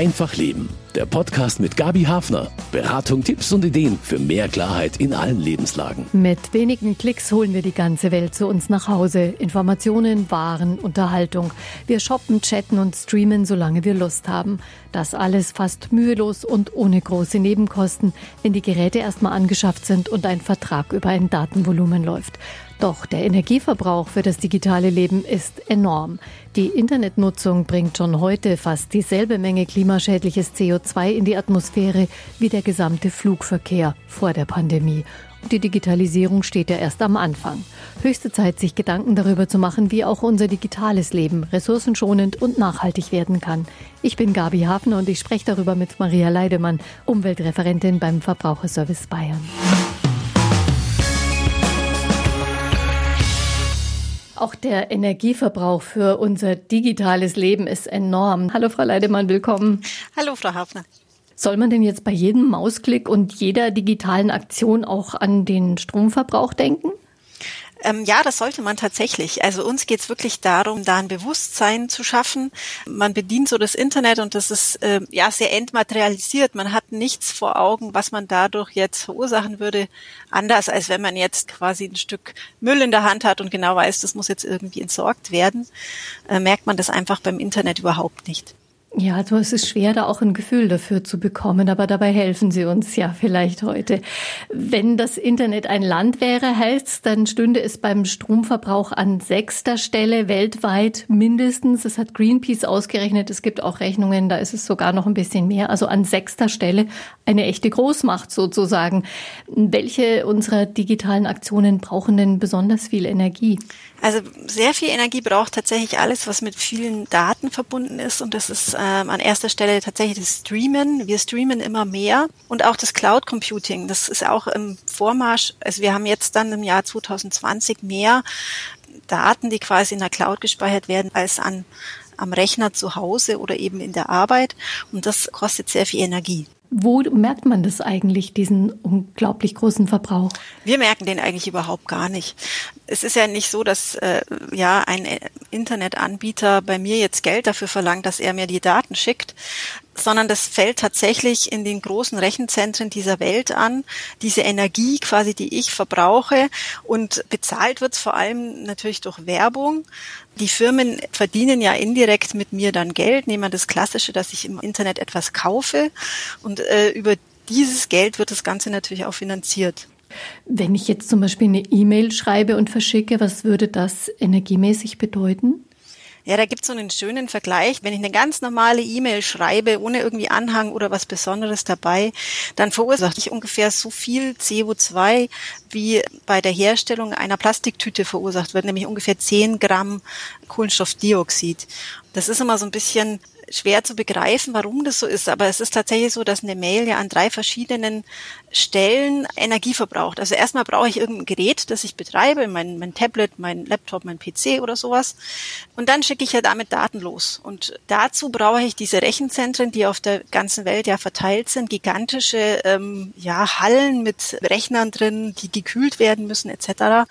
Einfach Leben. Der Podcast mit Gabi Hafner. Beratung, Tipps und Ideen für mehr Klarheit in allen Lebenslagen. Mit wenigen Klicks holen wir die ganze Welt zu uns nach Hause. Informationen, Waren, Unterhaltung. Wir shoppen, chatten und streamen, solange wir Lust haben. Das alles fast mühelos und ohne große Nebenkosten, wenn die Geräte erstmal angeschafft sind und ein Vertrag über ein Datenvolumen läuft. Doch der Energieverbrauch für das digitale Leben ist enorm. Die Internetnutzung bringt schon heute fast dieselbe Menge klimaschädliches CO2 in die Atmosphäre wie der gesamte Flugverkehr vor der Pandemie. Die Digitalisierung steht ja erst am Anfang. Höchste Zeit, sich Gedanken darüber zu machen, wie auch unser digitales Leben ressourcenschonend und nachhaltig werden kann. Ich bin Gabi Hafner und ich spreche darüber mit Maria Leidemann, Umweltreferentin beim Verbraucherservice Bayern. Auch der Energieverbrauch für unser digitales Leben ist enorm. Hallo Frau Leidemann, willkommen. Hallo Frau Hafner. Soll man denn jetzt bei jedem Mausklick und jeder digitalen Aktion auch an den Stromverbrauch denken? Ähm, ja, das sollte man tatsächlich. Also uns geht es wirklich darum, da ein Bewusstsein zu schaffen. Man bedient so das Internet und das ist äh, ja sehr entmaterialisiert. Man hat nichts vor Augen, was man dadurch jetzt verursachen würde, anders als wenn man jetzt quasi ein Stück Müll in der Hand hat und genau weiß, das muss jetzt irgendwie entsorgt werden. Äh, merkt man das einfach beim Internet überhaupt nicht. Ja, also es ist schwer, da auch ein Gefühl dafür zu bekommen, aber dabei helfen Sie uns ja vielleicht heute. Wenn das Internet ein Land wäre, heißt dann stünde es beim Stromverbrauch an sechster Stelle weltweit mindestens. Das hat Greenpeace ausgerechnet. Es gibt auch Rechnungen, da ist es sogar noch ein bisschen mehr. Also an sechster Stelle eine echte Großmacht sozusagen. Welche unserer digitalen Aktionen brauchen denn besonders viel Energie? Also sehr viel Energie braucht tatsächlich alles, was mit vielen Daten verbunden ist. Und das ist ähm, an erster Stelle tatsächlich das Streamen. Wir streamen immer mehr. Und auch das Cloud Computing. Das ist auch im Vormarsch. Also wir haben jetzt dann im Jahr 2020 mehr Daten, die quasi in der Cloud gespeichert werden, als an am Rechner zu Hause oder eben in der Arbeit. Und das kostet sehr viel Energie. Wo merkt man das eigentlich, diesen unglaublich großen Verbrauch? Wir merken den eigentlich überhaupt gar nicht. Es ist ja nicht so, dass äh, ja ein Internetanbieter bei mir jetzt Geld dafür verlangt, dass er mir die Daten schickt sondern das fällt tatsächlich in den großen Rechenzentren dieser Welt an, diese Energie quasi, die ich verbrauche und bezahlt wird vor allem natürlich durch Werbung. Die Firmen verdienen ja indirekt mit mir dann Geld, nehmen wir das Klassische, dass ich im Internet etwas kaufe und äh, über dieses Geld wird das Ganze natürlich auch finanziert. Wenn ich jetzt zum Beispiel eine E-Mail schreibe und verschicke, was würde das energiemäßig bedeuten? Ja, da gibt's so einen schönen Vergleich. Wenn ich eine ganz normale E-Mail schreibe, ohne irgendwie Anhang oder was Besonderes dabei, dann verursache ich ungefähr so viel CO2, wie bei der Herstellung einer Plastiktüte verursacht wird, nämlich ungefähr 10 Gramm Kohlenstoffdioxid. Das ist immer so ein bisschen schwer zu begreifen, warum das so ist, aber es ist tatsächlich so, dass eine Mail ja an drei verschiedenen Stellen Energie verbraucht. Also erstmal brauche ich irgendein Gerät, das ich betreibe, mein, mein Tablet, mein Laptop, mein PC oder sowas. Und dann schicke ich ja damit Daten los. Und dazu brauche ich diese Rechenzentren, die auf der ganzen Welt ja verteilt sind, gigantische ähm, ja, Hallen mit Rechnern drin, die gekühlt werden müssen etc.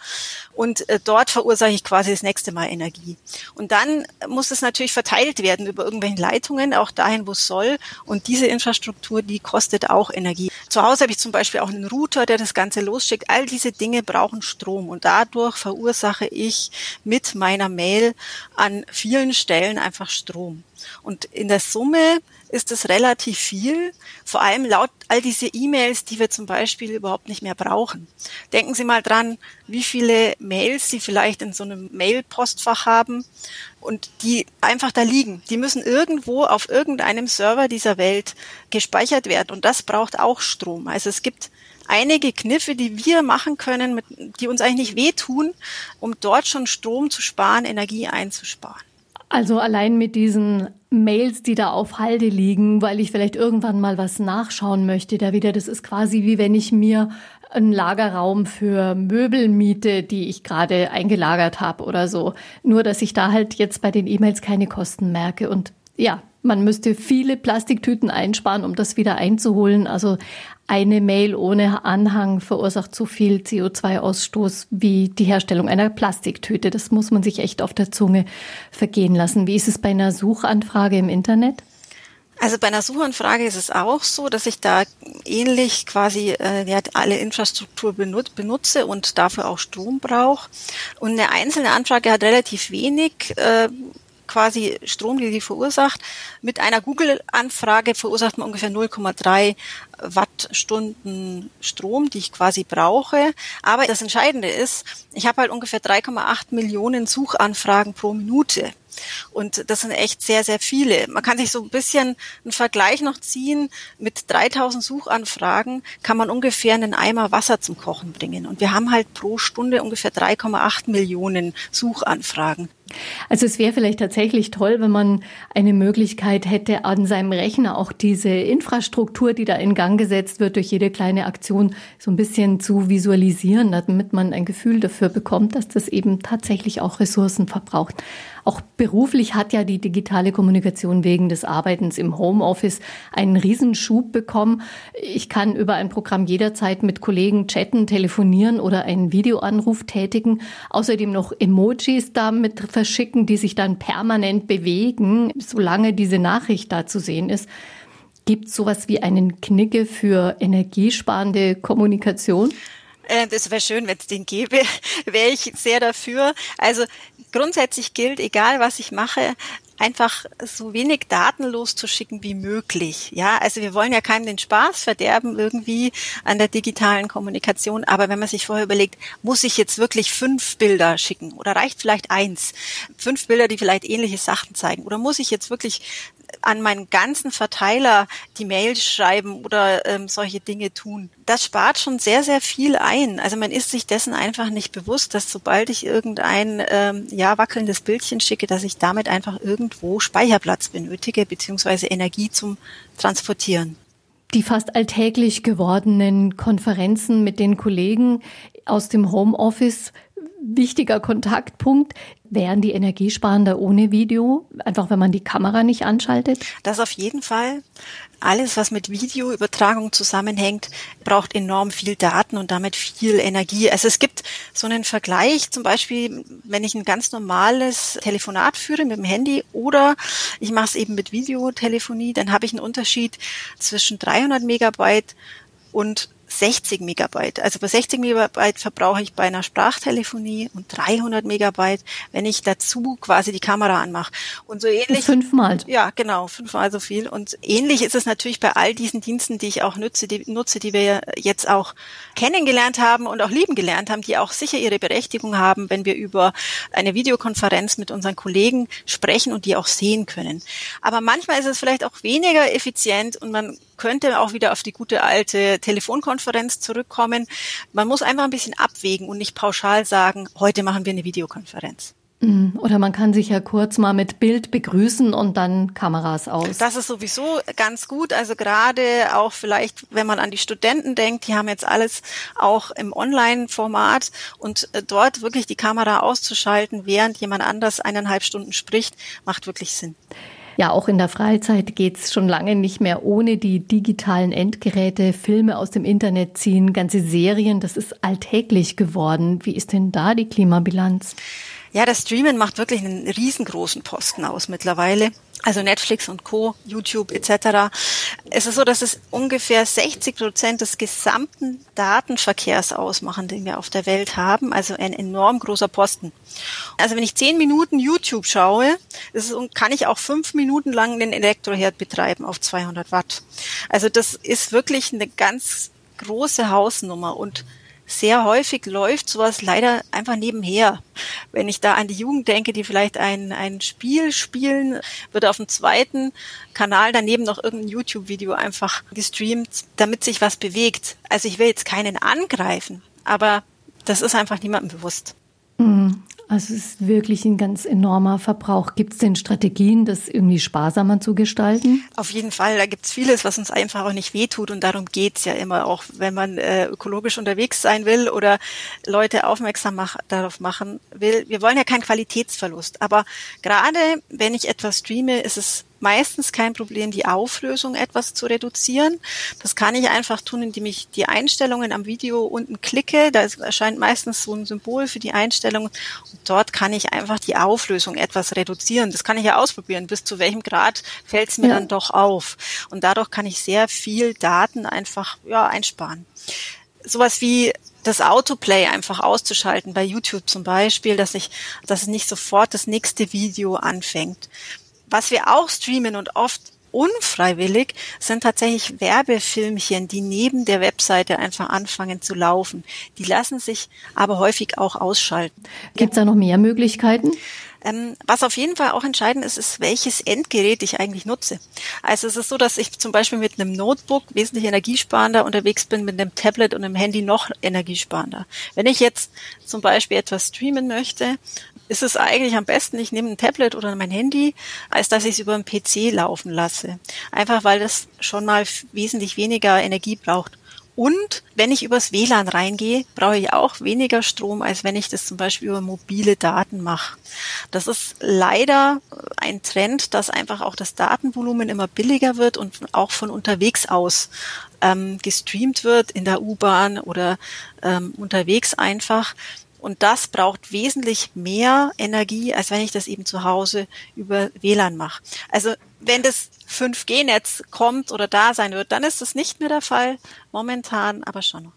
Und äh, dort verursache ich quasi das nächste Mal Energie. Und dann muss es natürlich verteilt werden über irgendwelche Leitungen, auch dahin, wo es soll. Und diese Infrastruktur, die kostet auch Energie. Zu Hause habe ich zum Beispiel auch einen Router, der das Ganze losschickt. All diese Dinge brauchen Strom. Und dadurch verursache ich mit meiner Mail an vielen Stellen einfach Strom. Und in der Summe ist es relativ viel, vor allem laut all diese E-Mails, die wir zum Beispiel überhaupt nicht mehr brauchen. Denken Sie mal dran, wie viele Mails Sie vielleicht in so einem Mail-Postfach haben und die einfach da liegen. Die müssen irgendwo auf irgendeinem Server dieser Welt gespeichert werden und das braucht auch Strom. Also es gibt einige Kniffe, die wir machen können, die uns eigentlich nicht wehtun, um dort schon Strom zu sparen, Energie einzusparen. Also allein mit diesen Mails, die da auf Halde liegen, weil ich vielleicht irgendwann mal was nachschauen möchte, da wieder, das ist quasi wie wenn ich mir einen Lagerraum für Möbel miete, die ich gerade eingelagert habe oder so. Nur, dass ich da halt jetzt bei den E-Mails keine Kosten merke. Und ja, man müsste viele Plastiktüten einsparen, um das wieder einzuholen. Also eine Mail ohne Anhang verursacht so viel CO2-Ausstoß wie die Herstellung einer Plastiktüte. Das muss man sich echt auf der Zunge vergehen lassen. Wie ist es bei einer Suchanfrage im Internet? Also bei einer Suchanfrage ist es auch so, dass ich da ähnlich quasi äh, ja, alle Infrastruktur benutze und dafür auch Strom brauche. Und eine einzelne Anfrage hat relativ wenig äh, quasi Strom, die sie verursacht. Mit einer Google-Anfrage verursacht man ungefähr 0,3 Wattstunden Strom, die ich quasi brauche. Aber das Entscheidende ist, ich habe halt ungefähr 3,8 Millionen Suchanfragen pro Minute. Und das sind echt sehr, sehr viele. Man kann sich so ein bisschen einen Vergleich noch ziehen. Mit 3000 Suchanfragen kann man ungefähr einen Eimer Wasser zum Kochen bringen. Und wir haben halt pro Stunde ungefähr 3,8 Millionen Suchanfragen. Also es wäre vielleicht tatsächlich toll, wenn man eine Möglichkeit hätte, an seinem Rechner auch diese Infrastruktur, die da in Gang gesetzt wird, durch jede kleine Aktion so ein bisschen zu visualisieren, damit man ein Gefühl dafür bekommt, dass das eben tatsächlich auch Ressourcen verbraucht. Auch beruflich hat ja die digitale Kommunikation wegen des Arbeitens im Homeoffice einen Riesenschub bekommen. Ich kann über ein Programm jederzeit mit Kollegen chatten, telefonieren oder einen Videoanruf tätigen. Außerdem noch Emojis damit verschicken, die sich dann permanent bewegen, solange diese Nachricht da zu sehen ist. Gibt es sowas wie einen Knicke für energiesparende Kommunikation? Äh, das wäre schön, wenn es den gäbe, wäre ich sehr dafür. Also grundsätzlich gilt, egal was ich mache, einfach so wenig Daten loszuschicken wie möglich. Ja, also wir wollen ja keinem den Spaß verderben irgendwie an der digitalen Kommunikation. Aber wenn man sich vorher überlegt, muss ich jetzt wirklich fünf Bilder schicken oder reicht vielleicht eins? Fünf Bilder, die vielleicht ähnliche Sachen zeigen. Oder muss ich jetzt wirklich an meinen ganzen Verteiler die Mails schreiben oder ähm, solche Dinge tun. Das spart schon sehr, sehr viel ein. Also man ist sich dessen einfach nicht bewusst, dass sobald ich irgendein ähm, ja wackelndes Bildchen schicke, dass ich damit einfach irgendwo Speicherplatz benötige beziehungsweise Energie zum Transportieren. Die fast alltäglich gewordenen Konferenzen mit den Kollegen aus dem Homeoffice wichtiger Kontaktpunkt. Wären die energiesparender ohne Video? Einfach, wenn man die Kamera nicht anschaltet? Das auf jeden Fall. Alles, was mit Videoübertragung zusammenhängt, braucht enorm viel Daten und damit viel Energie. Also es gibt so einen Vergleich, zum Beispiel, wenn ich ein ganz normales Telefonat führe mit dem Handy oder ich mache es eben mit Videotelefonie, dann habe ich einen Unterschied zwischen 300 Megabyte und 60 Megabyte. Also bei 60 Megabyte verbrauche ich bei einer Sprachtelefonie und 300 Megabyte, wenn ich dazu quasi die Kamera anmache. Und so ähnlich. Fünfmal. Ja, genau, fünfmal so viel. Und ähnlich ist es natürlich bei all diesen Diensten, die ich auch nutze, die nutze, die wir jetzt auch kennengelernt haben und auch lieben gelernt haben, die auch sicher ihre Berechtigung haben, wenn wir über eine Videokonferenz mit unseren Kollegen sprechen und die auch sehen können. Aber manchmal ist es vielleicht auch weniger effizient und man könnte auch wieder auf die gute alte Telefonkonferenz zurückkommen. Man muss einfach ein bisschen abwägen und nicht pauschal sagen, heute machen wir eine Videokonferenz. Mm, oder man kann sich ja kurz mal mit Bild begrüßen und dann Kameras aus. Das ist sowieso ganz gut. Also gerade auch vielleicht, wenn man an die Studenten denkt, die haben jetzt alles auch im Online-Format und äh, dort wirklich die Kamera auszuschalten, während jemand anders eineinhalb Stunden spricht, macht wirklich Sinn. Ja, auch in der Freizeit geht's schon lange nicht mehr ohne die digitalen Endgeräte, Filme aus dem Internet ziehen, ganze Serien. Das ist alltäglich geworden. Wie ist denn da die Klimabilanz? Ja, das Streamen macht wirklich einen riesengroßen Posten aus mittlerweile. Also Netflix und Co., YouTube etc. Es ist so, dass es ungefähr 60 Prozent des gesamten Datenverkehrs ausmachen, den wir auf der Welt haben. Also ein enorm großer Posten. Also wenn ich zehn Minuten YouTube schaue, ist, kann ich auch fünf Minuten lang den Elektroherd betreiben auf 200 Watt. Also das ist wirklich eine ganz große Hausnummer und sehr häufig läuft sowas leider einfach nebenher. Wenn ich da an die Jugend denke, die vielleicht ein, ein Spiel spielen, wird auf dem zweiten Kanal daneben noch irgendein YouTube-Video einfach gestreamt, damit sich was bewegt. Also ich will jetzt keinen angreifen, aber das ist einfach niemandem bewusst. Also es ist wirklich ein ganz enormer Verbrauch. Gibt es denn Strategien, das irgendwie sparsamer zu gestalten? Auf jeden Fall, da gibt es vieles, was uns einfach auch nicht wehtut und darum geht's ja immer, auch wenn man äh, ökologisch unterwegs sein will oder Leute aufmerksam mach, darauf machen will. Wir wollen ja keinen Qualitätsverlust, aber gerade wenn ich etwas streame, ist es meistens kein Problem, die Auflösung etwas zu reduzieren. Das kann ich einfach tun, indem ich die Einstellungen am Video unten klicke. Da erscheint meistens so ein Symbol für die Einstellungen. Und dort kann ich einfach die Auflösung etwas reduzieren. Das kann ich ja ausprobieren. Bis zu welchem Grad fällt es mir ja. dann doch auf. Und dadurch kann ich sehr viel Daten einfach ja, einsparen. Sowas wie das Autoplay einfach auszuschalten, bei YouTube zum Beispiel, dass ich, dass nicht sofort das nächste Video anfängt. Was wir auch streamen und oft unfreiwillig sind tatsächlich Werbefilmchen, die neben der Webseite einfach anfangen zu laufen. Die lassen sich aber häufig auch ausschalten. Gibt es da noch mehr Möglichkeiten? Ähm, was auf jeden Fall auch entscheidend ist, ist, welches Endgerät ich eigentlich nutze. Also es ist so, dass ich zum Beispiel mit einem Notebook wesentlich energiesparender unterwegs bin, mit einem Tablet und einem Handy noch energiesparender. Wenn ich jetzt zum Beispiel etwas streamen möchte, ist es eigentlich am besten, ich nehme ein Tablet oder mein Handy, als dass ich es über einen PC laufen lasse. Einfach weil das schon mal wesentlich weniger Energie braucht. Und wenn ich übers WLAN reingehe, brauche ich auch weniger Strom, als wenn ich das zum Beispiel über mobile Daten mache. Das ist leider ein Trend, dass einfach auch das Datenvolumen immer billiger wird und auch von unterwegs aus ähm, gestreamt wird, in der U-Bahn oder ähm, unterwegs einfach. Und das braucht wesentlich mehr Energie, als wenn ich das eben zu Hause über WLAN mache. Also wenn das 5G-Netz kommt oder da sein wird, dann ist das nicht mehr der Fall. Momentan aber schon noch.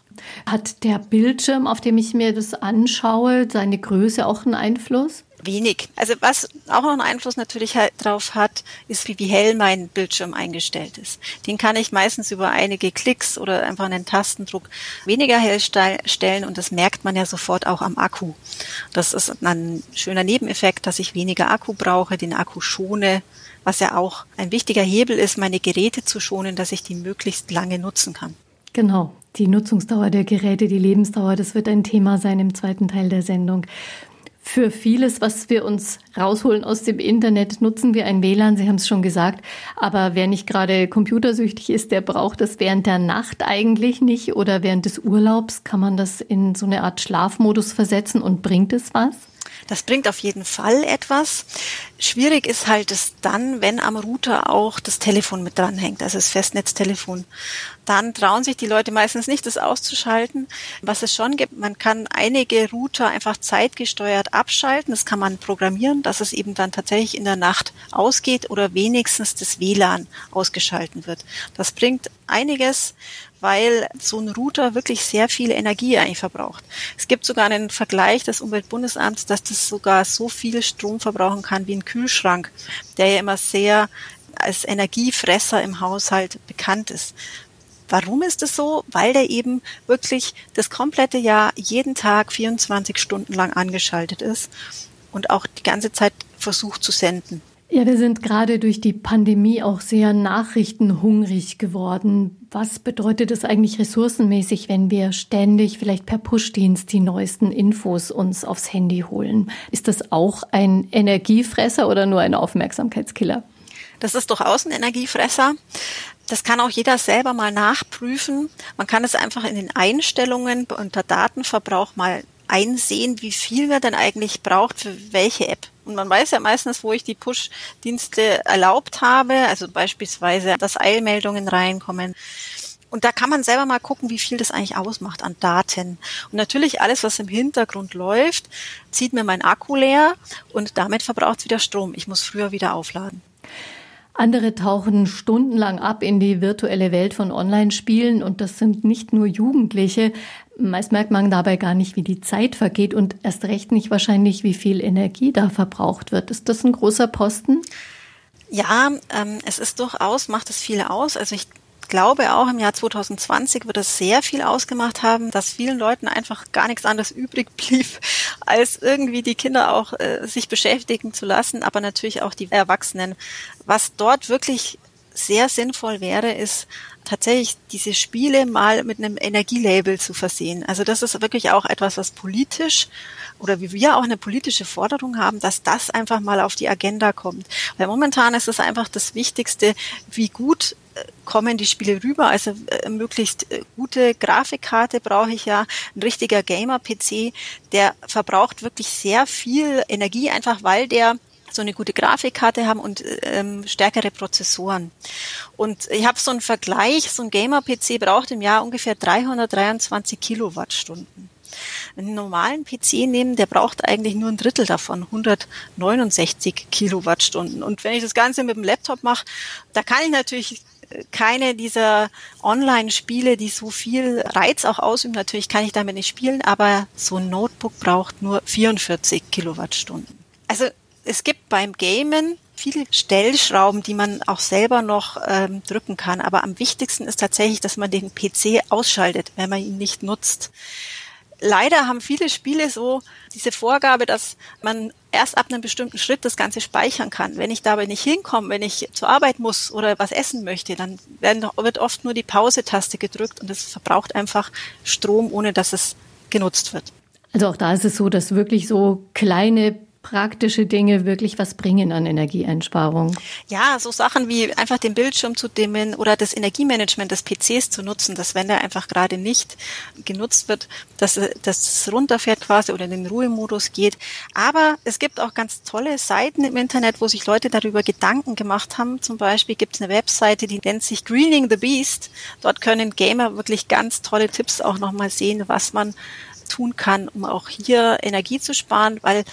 Hat der Bildschirm, auf dem ich mir das anschaue, seine Größe auch einen Einfluss? Wenig. Also was auch noch einen Einfluss natürlich halt drauf hat, ist, wie, wie hell mein Bildschirm eingestellt ist. Den kann ich meistens über einige Klicks oder einfach einen Tastendruck weniger hell stellen und das merkt man ja sofort auch am Akku. Das ist ein schöner Nebeneffekt, dass ich weniger Akku brauche, den Akku schone, was ja auch ein wichtiger Hebel ist, meine Geräte zu schonen, dass ich die möglichst lange nutzen kann. Genau, die Nutzungsdauer der Geräte, die Lebensdauer, das wird ein Thema sein im zweiten Teil der Sendung. Für vieles, was wir uns rausholen aus dem Internet, nutzen wir ein WLAN, Sie haben es schon gesagt. Aber wer nicht gerade computersüchtig ist, der braucht das während der Nacht eigentlich nicht oder während des Urlaubs. Kann man das in so eine Art Schlafmodus versetzen und bringt es was? Das bringt auf jeden Fall etwas. Schwierig ist halt es dann, wenn am Router auch das Telefon mit dranhängt, also das Festnetztelefon. Dann trauen sich die Leute meistens nicht, das auszuschalten. Was es schon gibt, man kann einige Router einfach zeitgesteuert abschalten. Das kann man programmieren, dass es eben dann tatsächlich in der Nacht ausgeht oder wenigstens das WLAN ausgeschalten wird. Das bringt einiges weil so ein Router wirklich sehr viel Energie eigentlich verbraucht. Es gibt sogar einen Vergleich des Umweltbundesamts, dass das sogar so viel Strom verbrauchen kann wie ein Kühlschrank, der ja immer sehr als Energiefresser im Haushalt bekannt ist. Warum ist es so? Weil der eben wirklich das komplette Jahr jeden Tag 24 Stunden lang angeschaltet ist und auch die ganze Zeit versucht zu senden. Ja, wir sind gerade durch die Pandemie auch sehr nachrichtenhungrig geworden. Was bedeutet es eigentlich ressourcenmäßig, wenn wir ständig vielleicht per Pushdienst die neuesten Infos uns aufs Handy holen? Ist das auch ein Energiefresser oder nur ein Aufmerksamkeitskiller? Das ist durchaus ein Energiefresser. Das kann auch jeder selber mal nachprüfen. Man kann es einfach in den Einstellungen unter Datenverbrauch mal einsehen, wie viel man denn eigentlich braucht für welche App. Und man weiß ja meistens, wo ich die Push-Dienste erlaubt habe, also beispielsweise, dass Eilmeldungen reinkommen. Und da kann man selber mal gucken, wie viel das eigentlich ausmacht an Daten. Und natürlich alles, was im Hintergrund läuft, zieht mir mein Akku leer und damit verbraucht es wieder Strom. Ich muss früher wieder aufladen. Andere tauchen stundenlang ab in die virtuelle Welt von Online-Spielen und das sind nicht nur Jugendliche. Meist merkt man dabei gar nicht, wie die Zeit vergeht und erst recht nicht wahrscheinlich, wie viel Energie da verbraucht wird. Ist das ein großer Posten? Ja, ähm, es ist durchaus, macht es viel aus. Also ich glaube auch im Jahr 2020 wird es sehr viel ausgemacht haben, dass vielen Leuten einfach gar nichts anderes übrig blieb, als irgendwie die Kinder auch äh, sich beschäftigen zu lassen, aber natürlich auch die Erwachsenen. Was dort wirklich sehr sinnvoll wäre, ist tatsächlich diese Spiele mal mit einem Energielabel zu versehen. Also das ist wirklich auch etwas, was politisch oder wie wir auch eine politische Forderung haben, dass das einfach mal auf die Agenda kommt. Weil momentan ist es einfach das Wichtigste, wie gut äh, kommen die Spiele rüber. Also äh, möglichst äh, gute Grafikkarte brauche ich ja. Ein richtiger Gamer-PC, der verbraucht wirklich sehr viel Energie, einfach weil der so eine gute Grafikkarte haben und ähm, stärkere Prozessoren. Und ich habe so einen Vergleich, so ein Gamer-PC braucht im Jahr ungefähr 323 Kilowattstunden. Einen normalen PC nehmen, der braucht eigentlich nur ein Drittel davon, 169 Kilowattstunden. Und wenn ich das Ganze mit dem Laptop mache, da kann ich natürlich keine dieser Online-Spiele, die so viel Reiz auch ausüben. Natürlich kann ich damit nicht spielen, aber so ein Notebook braucht nur 44 Kilowattstunden. Also es gibt beim Gamen viele Stellschrauben, die man auch selber noch ähm, drücken kann. Aber am wichtigsten ist tatsächlich, dass man den PC ausschaltet, wenn man ihn nicht nutzt leider haben viele Spiele so diese Vorgabe, dass man erst ab einem bestimmten Schritt das Ganze speichern kann. Wenn ich dabei nicht hinkomme, wenn ich zur Arbeit muss oder was essen möchte, dann werden, wird oft nur die Pause-Taste gedrückt und es verbraucht einfach Strom, ohne dass es genutzt wird. Also auch da ist es so, dass wirklich so kleine praktische Dinge wirklich was bringen an Energieeinsparung? Ja, so Sachen wie einfach den Bildschirm zu dimmen oder das Energiemanagement des PCs zu nutzen, dass wenn der einfach gerade nicht genutzt wird, dass, dass es runterfährt quasi oder in den Ruhemodus geht. Aber es gibt auch ganz tolle Seiten im Internet, wo sich Leute darüber Gedanken gemacht haben. Zum Beispiel gibt es eine Webseite, die nennt sich Greening the Beast. Dort können Gamer wirklich ganz tolle Tipps auch nochmal sehen, was man tun kann, um auch hier Energie zu sparen, weil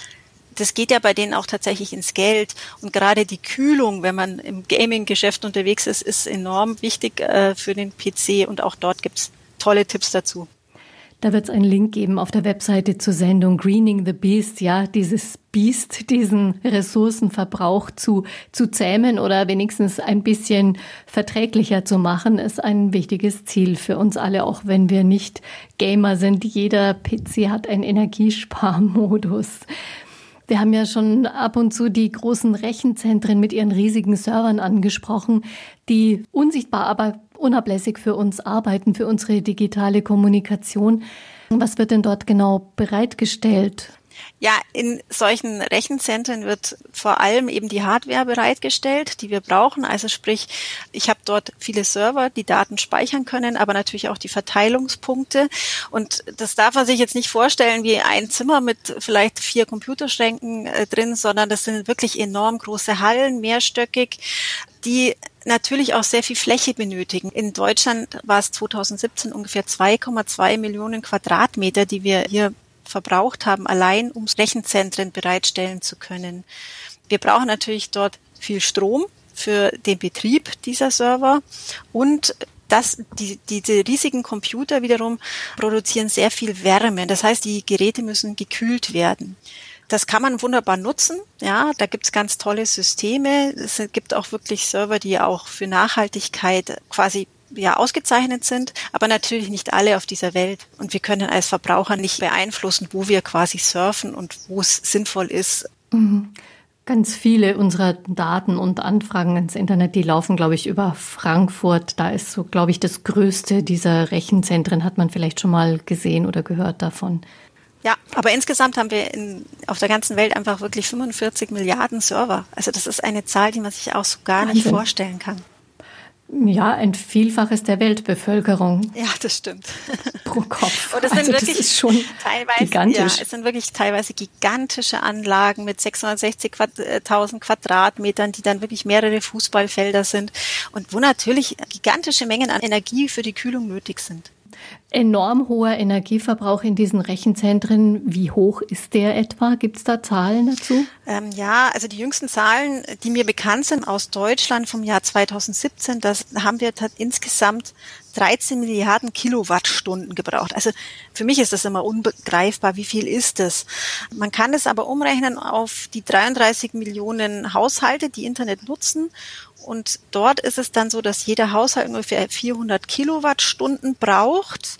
das geht ja bei denen auch tatsächlich ins Geld. Und gerade die Kühlung, wenn man im Gaming-Geschäft unterwegs ist, ist enorm wichtig äh, für den PC und auch dort gibt's tolle Tipps dazu. Da wird es einen Link geben auf der Webseite zur Sendung Greening the Beast, ja, dieses Beast, diesen Ressourcenverbrauch zu, zu zähmen oder wenigstens ein bisschen verträglicher zu machen, ist ein wichtiges Ziel für uns alle, auch wenn wir nicht Gamer sind. Jeder PC hat einen Energiesparmodus. Wir haben ja schon ab und zu die großen Rechenzentren mit ihren riesigen Servern angesprochen, die unsichtbar, aber unablässig für uns arbeiten, für unsere digitale Kommunikation. Was wird denn dort genau bereitgestellt? Ja, in solchen Rechenzentren wird vor allem eben die Hardware bereitgestellt, die wir brauchen. Also sprich, ich habe dort viele Server, die Daten speichern können, aber natürlich auch die Verteilungspunkte. Und das darf man sich jetzt nicht vorstellen wie ein Zimmer mit vielleicht vier Computerschränken äh, drin, sondern das sind wirklich enorm große Hallen, mehrstöckig, die natürlich auch sehr viel Fläche benötigen. In Deutschland war es 2017 ungefähr 2,2 Millionen Quadratmeter, die wir hier verbraucht haben, allein um Rechenzentren bereitstellen zu können. Wir brauchen natürlich dort viel Strom für den Betrieb dieser Server und das, die, diese riesigen Computer wiederum produzieren sehr viel Wärme. Das heißt, die Geräte müssen gekühlt werden. Das kann man wunderbar nutzen. Ja, da gibt's ganz tolle Systeme. Es gibt auch wirklich Server, die auch für Nachhaltigkeit quasi ja ausgezeichnet sind, aber natürlich nicht alle auf dieser Welt. Und wir können als Verbraucher nicht beeinflussen, wo wir quasi surfen und wo es sinnvoll ist. Mhm. Ganz viele unserer Daten und Anfragen ins Internet, die laufen, glaube ich, über Frankfurt. Da ist so, glaube ich, das größte dieser Rechenzentren, hat man vielleicht schon mal gesehen oder gehört davon. Ja, aber insgesamt haben wir in, auf der ganzen Welt einfach wirklich 45 Milliarden Server. Also das ist eine Zahl, die man sich auch so gar Wahnsinn. nicht vorstellen kann. Ja, ein Vielfaches der Weltbevölkerung. Ja, das stimmt. Pro Kopf. Und es sind also wirklich das ist schon teilweise, gigantisch. Ja, es sind wirklich teilweise gigantische Anlagen mit 660.000 Quadratmetern, die dann wirklich mehrere Fußballfelder sind und wo natürlich gigantische Mengen an Energie für die Kühlung nötig sind enorm hoher Energieverbrauch in diesen Rechenzentren. Wie hoch ist der etwa? Gibt es da Zahlen dazu? Ähm, ja, also die jüngsten Zahlen, die mir bekannt sind aus Deutschland vom Jahr 2017, das haben wir insgesamt 13 Milliarden Kilowattstunden gebraucht. Also für mich ist das immer unbegreifbar, wie viel ist das? Man kann es aber umrechnen auf die 33 Millionen Haushalte, die Internet nutzen und dort ist es dann so, dass jeder Haushalt ungefähr 400 Kilowattstunden braucht.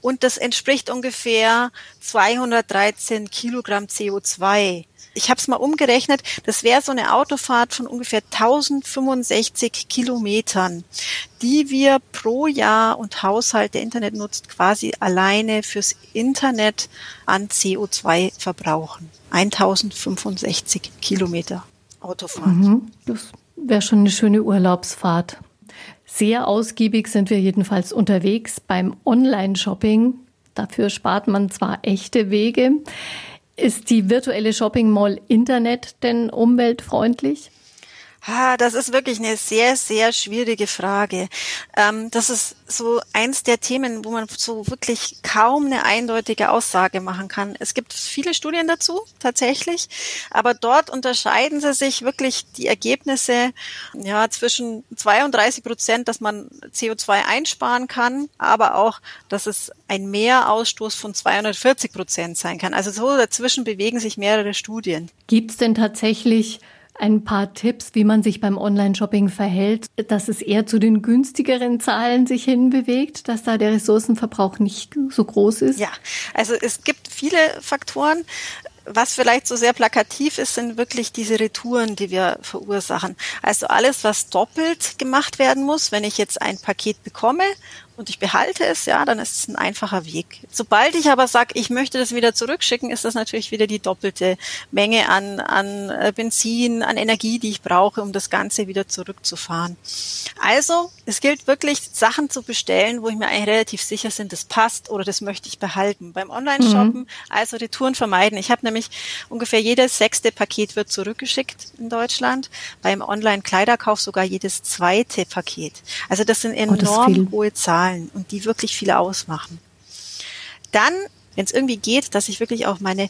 Und das entspricht ungefähr 213 Kilogramm CO2. Ich habe es mal umgerechnet, das wäre so eine Autofahrt von ungefähr 1065 Kilometern, die wir pro Jahr und Haushalt, der Internet nutzt, quasi alleine fürs Internet an CO2 verbrauchen. 1065 Kilometer Autofahrt. Mhm, das Wäre schon eine schöne Urlaubsfahrt. Sehr ausgiebig sind wir jedenfalls unterwegs beim Online-Shopping. Dafür spart man zwar echte Wege. Ist die virtuelle Shopping Mall Internet denn umweltfreundlich? Ah, das ist wirklich eine sehr, sehr schwierige Frage. Ähm, das ist so eins der Themen, wo man so wirklich kaum eine eindeutige Aussage machen kann. Es gibt viele Studien dazu, tatsächlich, aber dort unterscheiden sie sich wirklich die Ergebnisse, ja, zwischen 32 Prozent, dass man CO2 einsparen kann, aber auch, dass es ein Mehrausstoß von 240 Prozent sein kann. Also so dazwischen bewegen sich mehrere Studien. Gibt es denn tatsächlich ein paar Tipps, wie man sich beim Online-Shopping verhält, dass es eher zu den günstigeren Zahlen sich hinbewegt, dass da der Ressourcenverbrauch nicht so groß ist? Ja, also es gibt viele Faktoren. Was vielleicht so sehr plakativ ist, sind wirklich diese Retouren, die wir verursachen. Also alles, was doppelt gemacht werden muss, wenn ich jetzt ein Paket bekomme und ich behalte es, ja, dann ist es ein einfacher Weg. Sobald ich aber sage, ich möchte das wieder zurückschicken, ist das natürlich wieder die doppelte Menge an, an äh, Benzin, an Energie, die ich brauche, um das Ganze wieder zurückzufahren. Also, es gilt wirklich, Sachen zu bestellen, wo ich mir eigentlich relativ sicher bin, das passt oder das möchte ich behalten. Beim Online-Shoppen, mhm. also Retouren vermeiden. Ich habe nämlich ungefähr jedes sechste Paket wird zurückgeschickt in Deutschland. Beim Online-Kleiderkauf sogar jedes zweite Paket. Also das sind enorm oh, das hohe Zahlen. Zahlen und die wirklich viele ausmachen. Dann, wenn es irgendwie geht, dass ich wirklich auch meine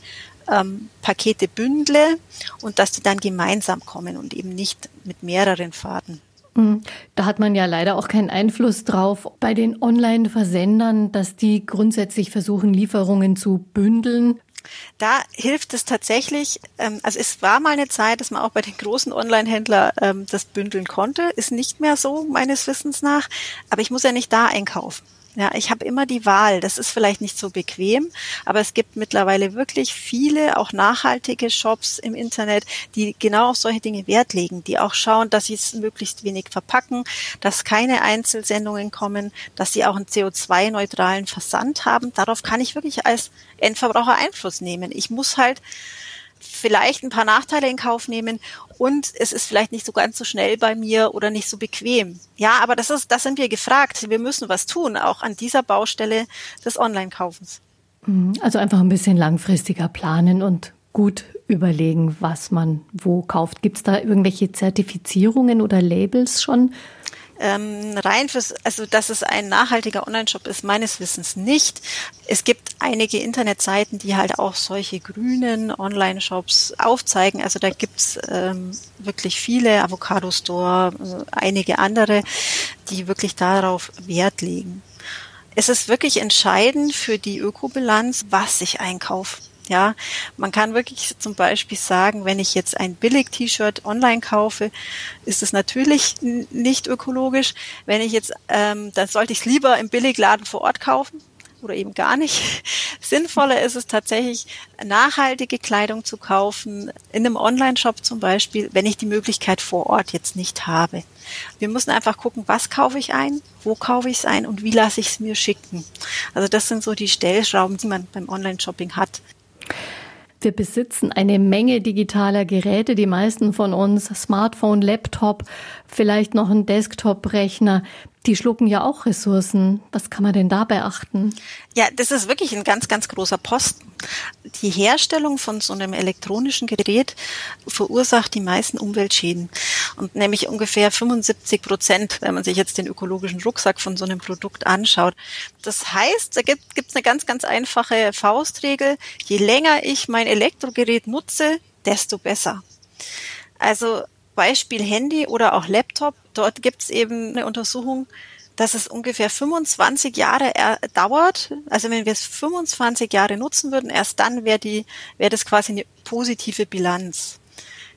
ähm, Pakete bündle und dass die dann gemeinsam kommen und eben nicht mit mehreren Fahrten. Mhm. Da hat man ja leider auch keinen Einfluss drauf bei den Online-Versendern, dass die grundsätzlich versuchen, Lieferungen zu bündeln. Da hilft es tatsächlich, ähm, also es war mal eine Zeit, dass man auch bei den großen Online-Händlern ähm, das bündeln konnte, ist nicht mehr so meines Wissens nach, aber ich muss ja nicht da einkaufen. Ja, ich habe immer die Wahl. Das ist vielleicht nicht so bequem, aber es gibt mittlerweile wirklich viele, auch nachhaltige Shops im Internet, die genau auf solche Dinge Wert legen, die auch schauen, dass sie es möglichst wenig verpacken, dass keine Einzelsendungen kommen, dass sie auch einen CO2-neutralen Versand haben. Darauf kann ich wirklich als Endverbraucher Einfluss nehmen. Ich muss halt vielleicht ein paar Nachteile in Kauf nehmen und es ist vielleicht nicht so ganz so schnell bei mir oder nicht so bequem. Ja, aber das ist, das sind wir gefragt. Wir müssen was tun, auch an dieser Baustelle des Online-Kaufens. Mhm. Also einfach ein bisschen langfristiger planen und gut überlegen, was man wo kauft. Gibt es da irgendwelche Zertifizierungen oder Labels schon? Ähm, rein fürs, also dass es ein nachhaltiger Online-Shop ist, meines Wissens nicht. Es gibt einige Internetseiten, die halt auch solche grünen Online-Shops aufzeigen. Also da gibt's ähm, wirklich viele, Avocado Store, äh, einige andere, die wirklich darauf Wert legen. Es ist wirklich entscheidend für die Ökobilanz, was ich einkaufe. Ja, man kann wirklich zum Beispiel sagen, wenn ich jetzt ein Billig-T-Shirt online kaufe, ist es natürlich nicht ökologisch. Wenn ich jetzt, ähm, dann sollte ich es lieber im Billigladen vor Ort kaufen oder eben gar nicht. Sinnvoller ist es tatsächlich, nachhaltige Kleidung zu kaufen, in einem Online-Shop zum Beispiel, wenn ich die Möglichkeit vor Ort jetzt nicht habe. Wir müssen einfach gucken, was kaufe ich ein, wo kaufe ich es ein und wie lasse ich es mir schicken. Also das sind so die Stellschrauben, die man beim Online-Shopping hat. Wir besitzen eine Menge digitaler Geräte, die meisten von uns, Smartphone, Laptop, vielleicht noch ein Desktop-Rechner. Die schlucken ja auch Ressourcen. Was kann man denn da beachten? Ja, das ist wirklich ein ganz, ganz großer Posten. Die Herstellung von so einem elektronischen Gerät verursacht die meisten Umweltschäden. Und nämlich ungefähr 75 Prozent, wenn man sich jetzt den ökologischen Rucksack von so einem Produkt anschaut. Das heißt, da gibt es eine ganz, ganz einfache Faustregel. Je länger ich mein Elektrogerät nutze, desto besser. Also Beispiel Handy oder auch Laptop, dort gibt es eben eine Untersuchung, dass es ungefähr 25 Jahre dauert. Also wenn wir es 25 Jahre nutzen würden, erst dann wäre die, wäre das quasi eine positive Bilanz.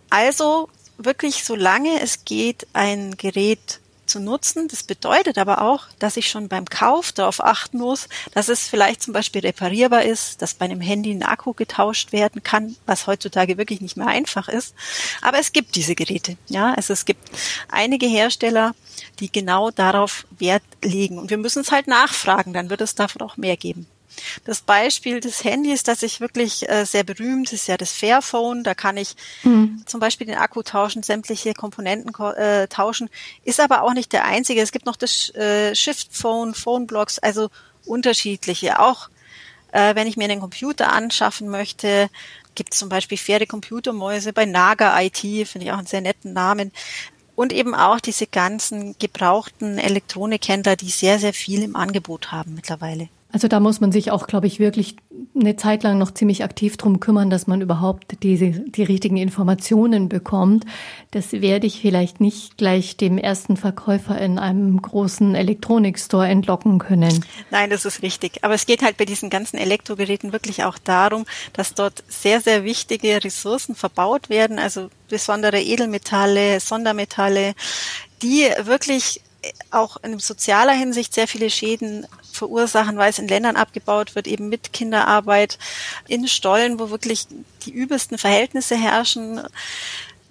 Also wirklich, solange es geht, ein Gerät zu nutzen. Das bedeutet aber auch, dass ich schon beim Kauf darauf achten muss, dass es vielleicht zum Beispiel reparierbar ist, dass bei einem Handy ein Akku getauscht werden kann, was heutzutage wirklich nicht mehr einfach ist. Aber es gibt diese Geräte. Ja, also es gibt einige Hersteller, die genau darauf Wert legen. Und wir müssen es halt nachfragen, dann wird es davon auch mehr geben. Das Beispiel des Handys, das ich wirklich äh, sehr berühmt ist, ja das Fairphone. Da kann ich mhm. zum Beispiel den Akku tauschen, sämtliche Komponenten äh, tauschen. Ist aber auch nicht der einzige. Es gibt noch das äh, Shift Phone, Phone Blocks, also unterschiedliche. Auch Äh, wenn ich mir einen Computer anschaffen möchte, gibt es zum Beispiel faire Computermäuse bei Naga IT, finde ich auch einen sehr netten Namen. Und eben auch diese ganzen gebrauchten Elektronikhändler, die sehr, sehr viel im Angebot haben mittlerweile. Also da muss man sich auch, glaube ich, wirklich eine Zeit lang noch ziemlich aktiv drum kümmern, dass man überhaupt diese, die richtigen Informationen bekommt. Das werde ich vielleicht nicht gleich dem ersten Verkäufer in einem großen Elektronikstore entlocken können. Nein, das ist richtig. Aber es geht halt bei diesen ganzen Elektrogeräten wirklich auch darum, dass dort sehr, sehr wichtige Ressourcen verbaut werden, also besondere Edelmetalle, Sondermetalle, die wirklich auch in sozialer Hinsicht sehr viele Schäden verursachen, weil es in Ländern abgebaut wird, eben mit Kinderarbeit, in Stollen, wo wirklich die übelsten Verhältnisse herrschen.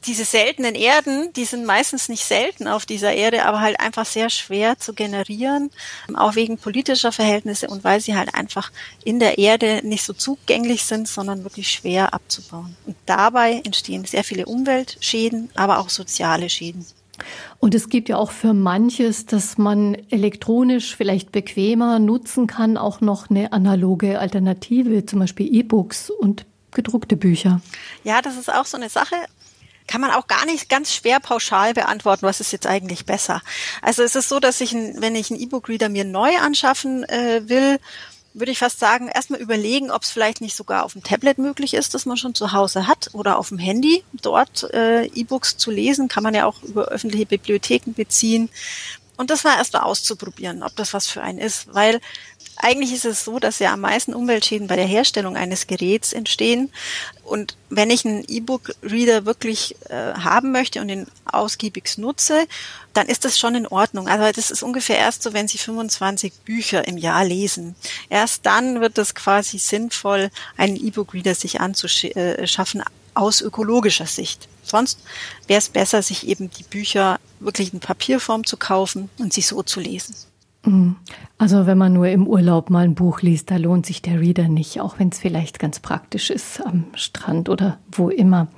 Diese seltenen Erden, die sind meistens nicht selten auf dieser Erde, aber halt einfach sehr schwer zu generieren, auch wegen politischer Verhältnisse und weil sie halt einfach in der Erde nicht so zugänglich sind, sondern wirklich schwer abzubauen. Und dabei entstehen sehr viele Umweltschäden, aber auch soziale Schäden. Und es gibt ja auch für manches, dass man elektronisch vielleicht bequemer nutzen kann, auch noch eine analoge Alternative, zum Beispiel E-Books und gedruckte Bücher. Ja, das ist auch so eine Sache kann man auch gar nicht ganz schwer pauschal beantworten, was ist jetzt eigentlich besser. Also es ist so, dass ich, wenn ich einen E-Book-Reader mir neu anschaffen äh, will, würde ich fast sagen, erstmal überlegen, ob es vielleicht nicht sogar auf dem Tablet möglich ist, das man schon zu Hause hat oder auf dem Handy. Dort äh, E-Books zu lesen, kann man ja auch über öffentliche Bibliotheken beziehen. Und das war erstmal auszuprobieren, ob das was für einen ist, weil eigentlich ist es so, dass ja am meisten Umweltschäden bei der Herstellung eines Geräts entstehen. Und wenn ich einen E-Book-Reader wirklich äh, haben möchte und ihn ausgiebig nutze, dann ist das schon in Ordnung. Also das ist ungefähr erst so, wenn Sie 25 Bücher im Jahr lesen. Erst dann wird es quasi sinnvoll, einen E-Book-Reader sich anzuschaffen aus ökologischer Sicht. Sonst wäre es besser, sich eben die Bücher wirklich in Papierform zu kaufen und sie so zu lesen. Also wenn man nur im Urlaub mal ein Buch liest, da lohnt sich der Reader nicht, auch wenn es vielleicht ganz praktisch ist am Strand oder wo immer.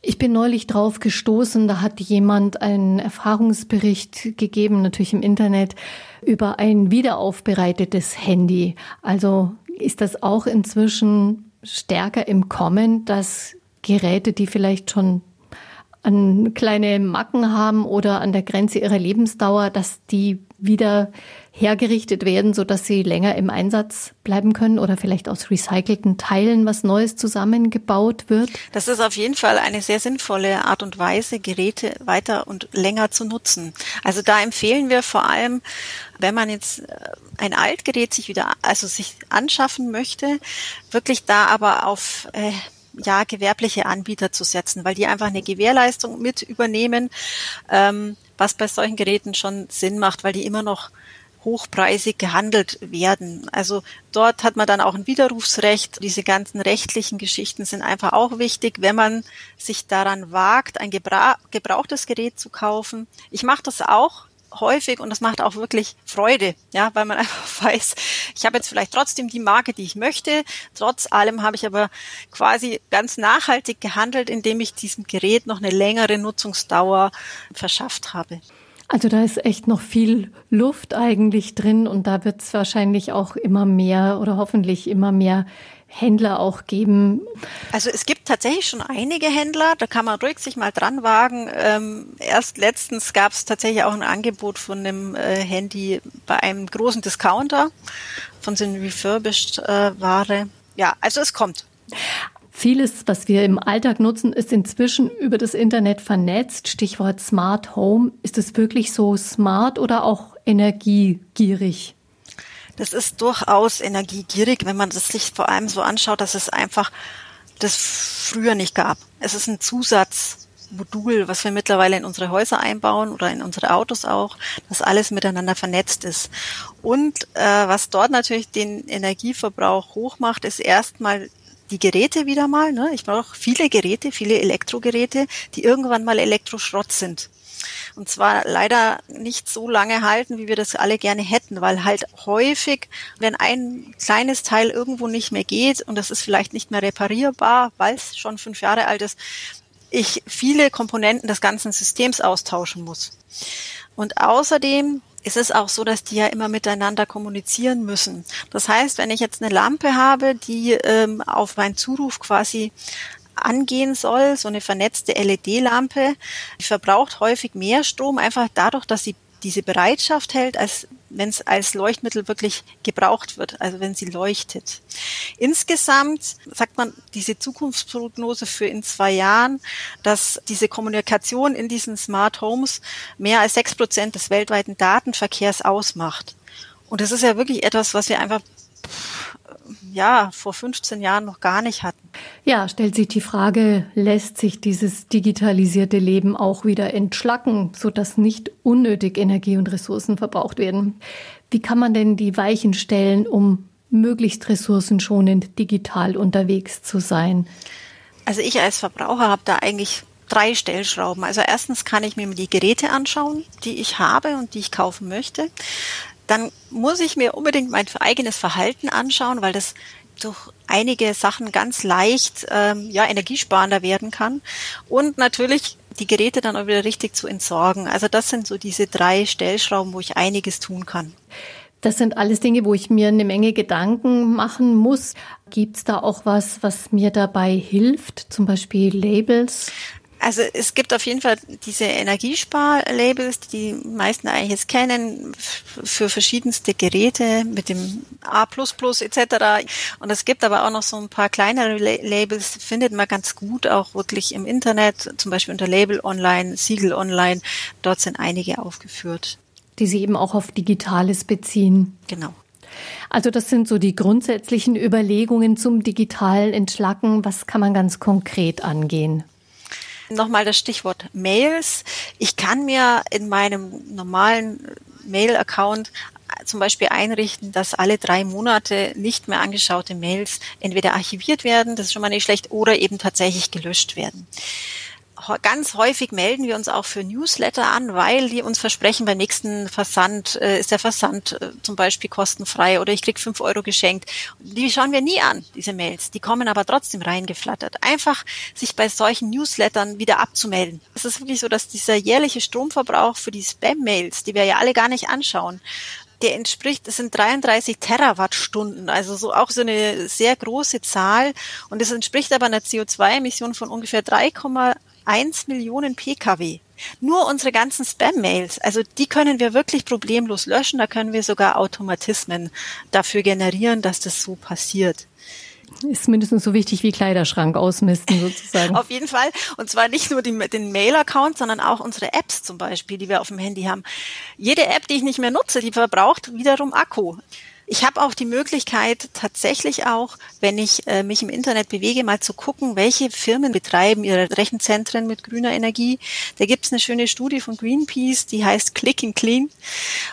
Ich bin neulich drauf gestoßen, da hat jemand einen Erfahrungsbericht gegeben, natürlich im Internet, über ein wiederaufbereitetes Handy. Also ist das auch inzwischen stärker im Kommen, dass Geräte, die vielleicht schon an kleine Macken haben oder an der Grenze ihrer Lebensdauer, dass die wieder hergerichtet werden, so dass sie länger im Einsatz bleiben können oder vielleicht aus recycelten Teilen was Neues zusammengebaut wird? Das ist auf jeden Fall eine sehr sinnvolle Art und Weise, Geräte weiter und länger zu nutzen. Also da empfehlen wir vor allem, wenn man jetzt äh, ein Altgerät sich wieder, also sich anschaffen möchte, wirklich da aber auf äh, ja, gewerbliche Anbieter zu setzen, weil die einfach eine Gewährleistung mit übernehmen, ähm, was bei solchen Geräten schon Sinn macht, weil die immer noch hochpreisig gehandelt werden. Also dort hat man dann auch ein Widerrufsrecht. Diese ganzen rechtlichen Geschichten sind einfach auch wichtig, wenn man sich daran wagt, ein gebra gebrauchtes Gerät zu kaufen. Ich mache das auch häufig und das macht auch wirklich Freude, ja, weil man einfach weiß, ich habe jetzt vielleicht trotzdem die Marke, die ich möchte. Trotz allem habe ich aber quasi ganz nachhaltig gehandelt, indem ich diesem Gerät noch eine längere Nutzungsdauer verschafft habe. Also da ist echt noch viel Luft eigentlich drin und da wird es wahrscheinlich auch immer mehr oder hoffentlich immer mehr Händler auch geben? Also es gibt tatsächlich schon einige Händler, da kann man ruhig sich mal dran wagen. Ähm, erst letztens gab es tatsächlich auch ein Angebot von einem äh, Handy bei einem großen Discounter von so einer refurbished äh, Ware. Ja, also es kommt. Vieles, was wir im Alltag nutzen, ist inzwischen über das Internet vernetzt. Stichwort Smart Home. Ist es wirklich so smart oder auch energiegierig? Das ist durchaus energiegierig, wenn man das sich vor allem so anschaut, dass es einfach das früher nicht gab. Es ist ein Zusatzmodul, was wir mittlerweile in unsere Häuser einbauen oder in unsere Autos auch, dass alles miteinander vernetzt ist. Und äh, was dort natürlich den Energieverbrauch hoch macht, ist erstmal die Geräte wieder mal. Ne? Ich brauche viele Geräte, viele Elektrogeräte, die irgendwann mal Elektroschrott sind. Und zwar leider nicht so lange halten, wie wir das alle gerne hätten, weil halt häufig, wenn ein kleines Teil irgendwo nicht mehr geht und das ist vielleicht nicht mehr reparierbar, weil es schon fünf Jahre alt ist, ich viele Komponenten des ganzen Systems austauschen muss. Und außerdem ist es auch so, dass die ja immer miteinander kommunizieren müssen. Das heißt, wenn ich jetzt eine Lampe habe, die ähm, auf meinen Zuruf quasi angehen soll, so eine vernetzte LED-Lampe, verbraucht häufig mehr Strom, einfach dadurch, dass sie diese Bereitschaft hält, als wenn es als Leuchtmittel wirklich gebraucht wird, also wenn sie leuchtet. Insgesamt sagt man diese Zukunftsprognose für in zwei Jahren, dass diese Kommunikation in diesen Smart Homes mehr als sechs Prozent des weltweiten Datenverkehrs ausmacht. Und das ist ja wirklich etwas, was wir einfach ja, vor 15 Jahren noch gar nicht hatten. Ja, stellt sich die Frage, lässt sich dieses digitalisierte Leben auch wieder entschlacken, sodass nicht unnötig Energie und Ressourcen verbraucht werden? Wie kann man denn die Weichen stellen, um möglichst ressourcenschonend digital unterwegs zu sein? Also ich als Verbraucher habe da eigentlich drei Stellschrauben. Also erstens kann ich mir die Geräte anschauen, die ich habe und die ich kaufen möchte dann muss ich mir unbedingt mein eigenes Verhalten anschauen, weil das durch einige Sachen ganz leicht ähm, ja energiesparender werden kann und natürlich die Geräte dann auch wieder richtig zu entsorgen. Also das sind so diese drei Stellschrauben, wo ich einiges tun kann. Das sind alles Dinge, wo ich mir eine Menge Gedanken machen muss. Gibt es da auch was, was mir dabei hilft? Zum Beispiel Labels? Also es gibt auf jeden Fall diese Energiesparlabels, die die meisten eigentlich jetzt kennen, für verschiedenste Geräte mit dem A++ etc. Und es gibt aber auch noch so ein paar kleinere Labels, findet man ganz gut auch wirklich im Internet, zum Beispiel unter Label Online, Siegel Online. Dort sind einige aufgeführt. Die sich eben auch auf Digitales beziehen. Genau. Also das sind so die grundsätzlichen Überlegungen zum digitalen Entschlacken. Was kann man ganz konkret angehen? Nochmal das Stichwort Mails. Ich kann mir in meinem normalen Mail-Account zum Beispiel einrichten, dass alle drei Monate nicht mehr angeschaute Mails entweder archiviert werden, das ist schon mal nicht schlecht, oder eben tatsächlich gelöscht werden ganz häufig melden wir uns auch für Newsletter an, weil die uns versprechen, beim nächsten Versand äh, ist der Versand äh, zum Beispiel kostenfrei oder ich krieg fünf Euro geschenkt. Die schauen wir nie an, diese Mails. Die kommen aber trotzdem reingeflattert. Einfach sich bei solchen Newslettern wieder abzumelden. Es ist wirklich so, dass dieser jährliche Stromverbrauch für die Spam-Mails, die wir ja alle gar nicht anschauen, der entspricht, es sind 33 Terawattstunden, also so auch so eine sehr große Zahl. Und es entspricht aber einer CO2-Emission von ungefähr 3, 1 Millionen Pkw. Nur unsere ganzen Spam-Mails, also die können wir wirklich problemlos löschen. Da können wir sogar Automatismen dafür generieren, dass das so passiert. Ist mindestens so wichtig wie Kleiderschrank ausmisten sozusagen. auf jeden Fall. Und zwar nicht nur die, den Mail-Account, sondern auch unsere Apps zum Beispiel, die wir auf dem Handy haben. Jede App, die ich nicht mehr nutze, die verbraucht wiederum Akku. Ich habe auch die Möglichkeit, tatsächlich auch, wenn ich äh, mich im Internet bewege, mal zu gucken, welche Firmen betreiben ihre Rechenzentren mit grüner Energie. Da gibt es eine schöne Studie von Greenpeace, die heißt Click and Clean.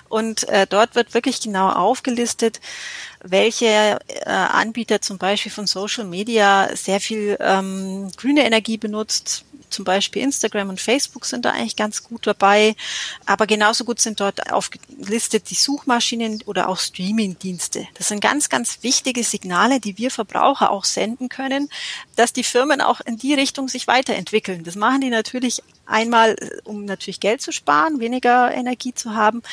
Und äh, dort wird wirklich genau aufgelistet, welche äh, Anbieter zum Beispiel von Social Media sehr viel ähm, grüne Energie benutzt, zum Beispiel Instagram und Facebook sind da eigentlich ganz gut dabei. Aber genauso gut sind dort aufgelistet die Suchmaschinen oder auch Streaming-Dienste. Das sind ganz, ganz wichtige Signale, die wir Verbraucher auch senden können, dass die Firmen auch in die Richtung sich weiterentwickeln. Das machen die natürlich einmal, um natürlich Geld zu sparen, weniger Energie zu haben,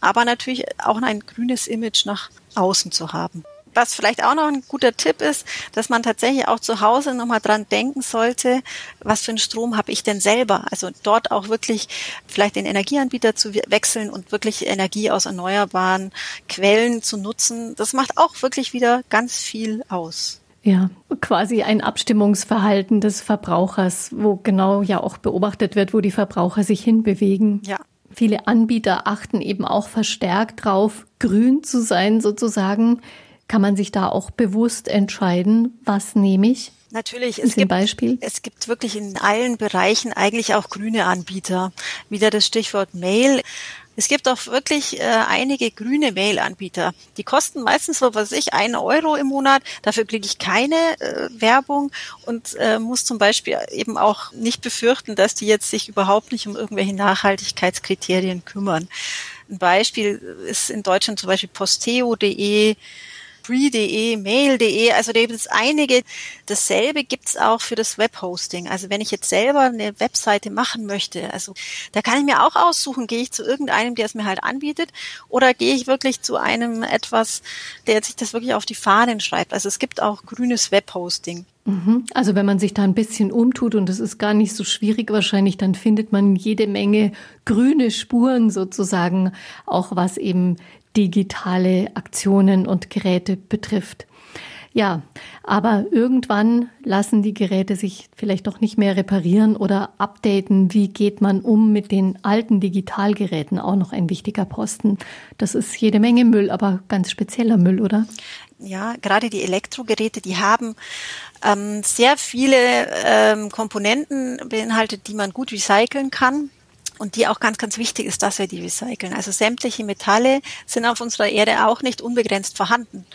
aber natürlich auch ein grünes Image nach außen zu haben was vielleicht auch noch ein guter Tipp ist, dass man tatsächlich auch zu Hause nochmal dran denken sollte, was für einen Strom habe ich denn selber? Also dort auch wirklich vielleicht den Energieanbieter zu wechseln und wirklich Energie aus erneuerbaren Quellen zu nutzen. Das macht auch wirklich wieder ganz viel aus. Ja, quasi ein Abstimmungsverhalten des Verbrauchers, wo genau ja auch beobachtet wird, wo die Verbraucher sich hinbewegen. Ja. Viele Anbieter achten eben auch verstärkt drauf, grün zu sein sozusagen. Kann man sich da auch bewusst entscheiden, was nehme ich? Natürlich, es gibt, Beispiel? es gibt wirklich in allen Bereichen eigentlich auch grüne Anbieter. Wieder das Stichwort Mail. Es gibt auch wirklich äh, einige grüne Mail-Anbieter. Die kosten meistens so, was ich, einen Euro im Monat. Dafür kriege ich keine äh, Werbung und äh, muss zum Beispiel eben auch nicht befürchten, dass die jetzt sich überhaupt nicht um irgendwelche Nachhaltigkeitskriterien kümmern. Ein Beispiel ist in Deutschland zum Beispiel posteo.de, Free.de, Mail.de, also da gibt es einige. Dasselbe gibt es auch für das Webhosting. Also wenn ich jetzt selber eine Webseite machen möchte, also da kann ich mir auch aussuchen, gehe ich zu irgendeinem, der es mir halt anbietet, oder gehe ich wirklich zu einem etwas, der sich das wirklich auf die Fahnen schreibt. Also es gibt auch grünes Webhosting. Mhm. Also wenn man sich da ein bisschen umtut und es ist gar nicht so schwierig wahrscheinlich, dann findet man jede Menge grüne Spuren sozusagen, auch was eben digitale Aktionen und Geräte betrifft. Ja, aber irgendwann lassen die Geräte sich vielleicht doch nicht mehr reparieren oder updaten. Wie geht man um mit den alten Digitalgeräten? Auch noch ein wichtiger Posten. Das ist jede Menge Müll, aber ganz spezieller Müll, oder? Ja, gerade die Elektrogeräte, die haben ähm, sehr viele ähm, Komponenten beinhaltet, die man gut recyceln kann und die auch ganz, ganz wichtig ist, dass wir die recyceln. Also sämtliche Metalle sind auf unserer Erde auch nicht unbegrenzt vorhanden.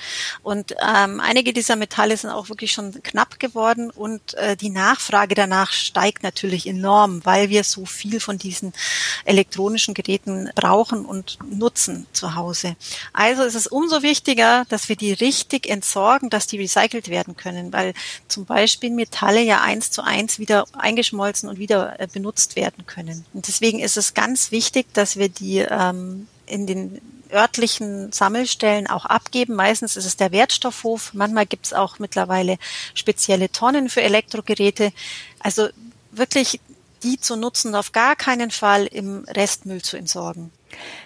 Und ähm, einige dieser Metalle sind auch wirklich schon knapp geworden und äh, die Nachfrage danach steigt natürlich enorm, weil wir so viel von diesen elektronischen Geräten brauchen und nutzen zu Hause. Also ist es umso wichtiger, dass wir die richtig entsorgen, dass die recycelt werden können, weil zum Beispiel Metalle ja eins zu eins wieder eingeschmolzen und wieder äh, benutzt werden können. Und deswegen deswegen ist es ganz wichtig, dass wir die ähm, in den örtlichen Sammelstellen auch abgeben. Meistens ist es der Wertstoffhof. Manchmal gibt es auch mittlerweile spezielle Tonnen für Elektrogeräte. Also wirklich die zu nutzen, auf gar keinen Fall im Restmüll zu entsorgen.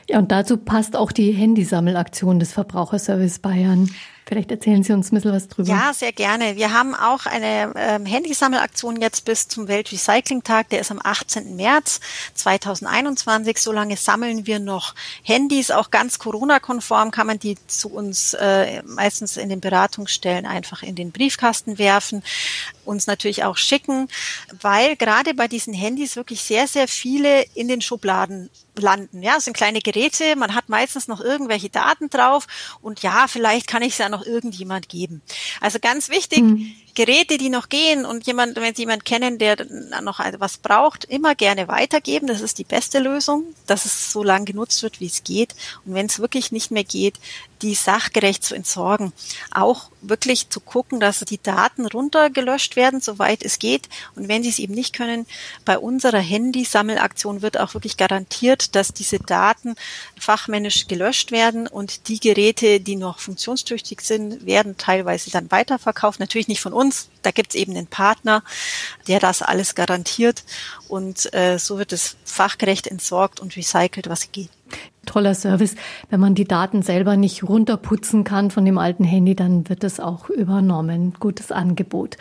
Ja, und dazu passt auch die Handysammelaktion des Verbraucherservice Bayern. Vielleicht erzählen Sie uns ein bisschen was drüber. Ja, sehr gerne. Wir haben auch eine ähm, Handysammelaktion jetzt bis zum Weltrecycling-Tag. Der ist am 18. März 2021. Solange sammeln wir noch Handys. Auch ganz Corona-konform kann man die zu uns äh, meistens in den Beratungsstellen einfach in den Briefkasten werfen uns natürlich auch schicken, weil gerade bei diesen Handys wirklich sehr, sehr viele in den Schubladen landen. Ja, es sind kleine Geräte, man hat meistens noch irgendwelche Daten drauf und ja, vielleicht kann ich es ja noch irgendjemand geben. Also ganz wichtig, mhm. Geräte, die noch gehen und jemand, wenn Sie jemand kennen, der noch was braucht, immer gerne weitergeben. Das ist die beste Lösung, dass es so lange genutzt wird, wie es geht. Und wenn es wirklich nicht mehr geht, die sachgerecht zu entsorgen. Auch wirklich zu gucken, dass die Daten runtergelöscht werden, soweit es geht. Und wenn sie es eben nicht können, bei unserer Handysammelaktion wird auch wirklich garantiert, dass diese Daten fachmännisch gelöscht werden und die Geräte, die noch funktionstüchtig sind, werden teilweise dann weiterverkauft. Natürlich nicht von uns. Da gibt es eben einen Partner, der das alles garantiert. Und äh, so wird es fachgerecht entsorgt und recycelt, was geht toller Service. Wenn man die Daten selber nicht runterputzen kann von dem alten Handy, dann wird es auch übernommen. Gutes Angebot.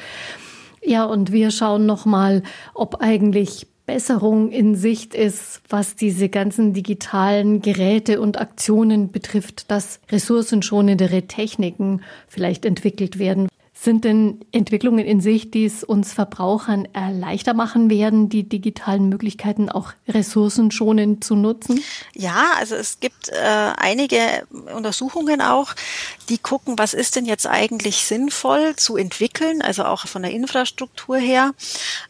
Ja, und wir schauen noch mal, ob eigentlich Besserung in Sicht ist, was diese ganzen digitalen Geräte und Aktionen betrifft, dass ressourcenschonendere Techniken vielleicht entwickelt werden. Sind denn Entwicklungen in sich, die es uns Verbrauchern erleichter machen werden, die digitalen Möglichkeiten auch ressourcenschonend zu nutzen? Ja, also es gibt äh, einige Untersuchungen auch, die gucken, was ist denn jetzt eigentlich sinnvoll zu entwickeln, also auch von der Infrastruktur her.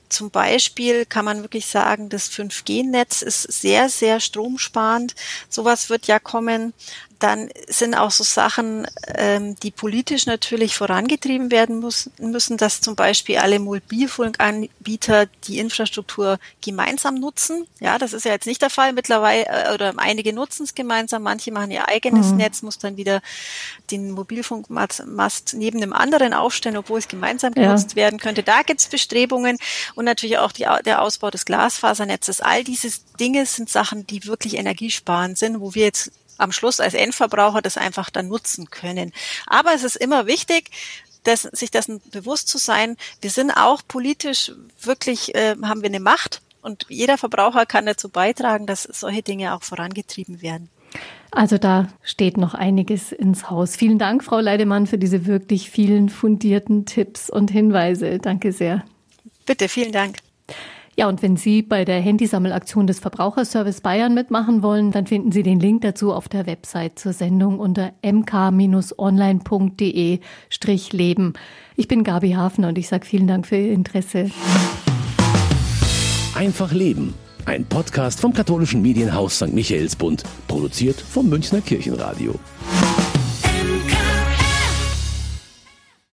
Zum Beispiel kann man wirklich sagen, das 5G-Netz ist sehr, sehr stromsparend. Sowas wird ja kommen dann sind auch so Sachen, ähm, die politisch natürlich vorangetrieben werden muss, müssen, dass zum Beispiel alle Mobilfunkanbieter die Infrastruktur gemeinsam nutzen. Ja, das ist ja jetzt nicht der Fall mittlerweile, äh, oder einige nutzen es gemeinsam, manche machen ihr eigenes mhm. Netz, muss dann wieder den Mobilfunkmast neben dem anderen aufstellen, obwohl es gemeinsam genutzt ja. werden könnte. Da gibt es Bestrebungen und natürlich auch die, der Ausbau des Glasfasernetzes. All diese Dinge sind Sachen, die wirklich energiesparend sind, wo wir jetzt am Schluss als Endverbraucher das einfach dann nutzen können. Aber es ist immer wichtig, dass, sich dessen bewusst zu sein, wir sind auch politisch wirklich, äh, haben wir eine Macht und jeder Verbraucher kann dazu beitragen, dass solche Dinge auch vorangetrieben werden. Also da steht noch einiges ins Haus. Vielen Dank, Frau Leidemann, für diese wirklich vielen fundierten Tipps und Hinweise. Danke sehr. Bitte, vielen Dank. Ja, und wenn Sie bei der Handysammelaktion des Verbraucherservice Bayern mitmachen wollen, dann finden Sie den Link dazu auf der Website zur Sendung unter mk-online.de-leben. Ich bin Gabi Hafner und ich sage vielen Dank für Ihr Interesse. Einfach Leben. Ein Podcast vom katholischen Medienhaus St. Michaelsbund, produziert vom Münchner Kirchenradio.